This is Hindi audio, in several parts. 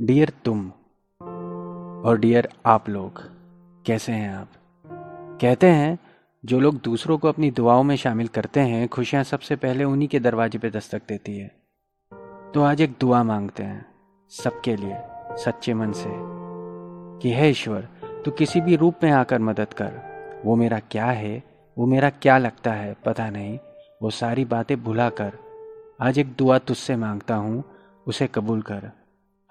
डियर तुम और डियर आप लोग, कैसे हैं आप? कहते हैं, जो लोग दूसरों को अपनी दुआओं में शामिल करते हैं, खुशियाँ सबसे पहले उन्हीं के दरवाजे पे दस्तक देती है। तो आज एक दुआ मांगते हैं, सबके लिए, सच्चे मन से, कि है ईश्वर, तू किसी भी रूप में आकर मदद कर। वो मेरा क्या है, वो मेरा क्या लगता है, पता नहीं। वो सारी बातें भुला कर, आज एक दुआ तुझसे माँगता हूँ, उसे कबूल कर।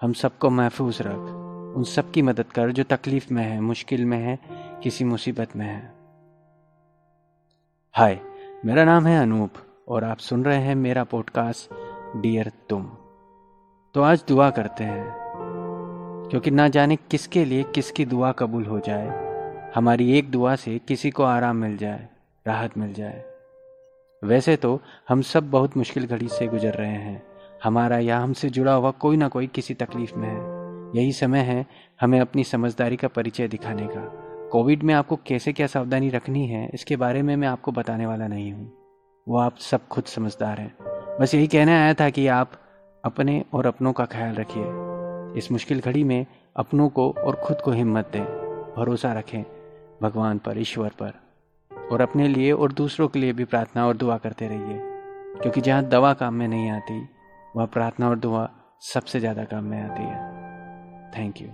हम सबको महफूज रख। उन सब की मदद कर जो तकलीफ़ में है, मुश्किल में है, किसी मुसीबत में है। हाय, मेरा नाम है अनूप और आप सुन रहे हैं मेरा पॉडकास्ट डियर तुम। तो आज दुआ करते हैं, क्योंकि ना जाने किसके लिए किसकी दुआ कबूल हो जाए, हमारी एक दुआ से किसी को आराम मिल जाए, राहत मिल जाए। वैसे तो हम सब बहुत मुश्किल घड़ी से गुजर रहे हैं हमारा या हमसे जुड़ा हुआ कोई ना कोई किसी तकलीफ़ में है। यही समय है हमें अपनी समझदारी का परिचय दिखाने का। कोविड में आपको कैसे क्या सावधानी रखनी है, इसके बारे में मैं आपको बताने वाला नहीं हूँ। वो आप सब खुद समझदार हैं। बस यही कहने आया था कि आप अपने और अपनों का ख्याल रखिए। इस मुश्किल घड़ी में अपनों को और खुद को हिम्मत दें, भरोसा रखें, भगवान पर, ईश्वर पर, और अपने लिए और दूसरों के लिए भी प्रार्थना और दुआ करते रहिए, क्योंकि जहाँ दवा काम में नहीं आती वह प्रार्थना और दुआ सबसे ज़्यादा काम में आती है। Thank you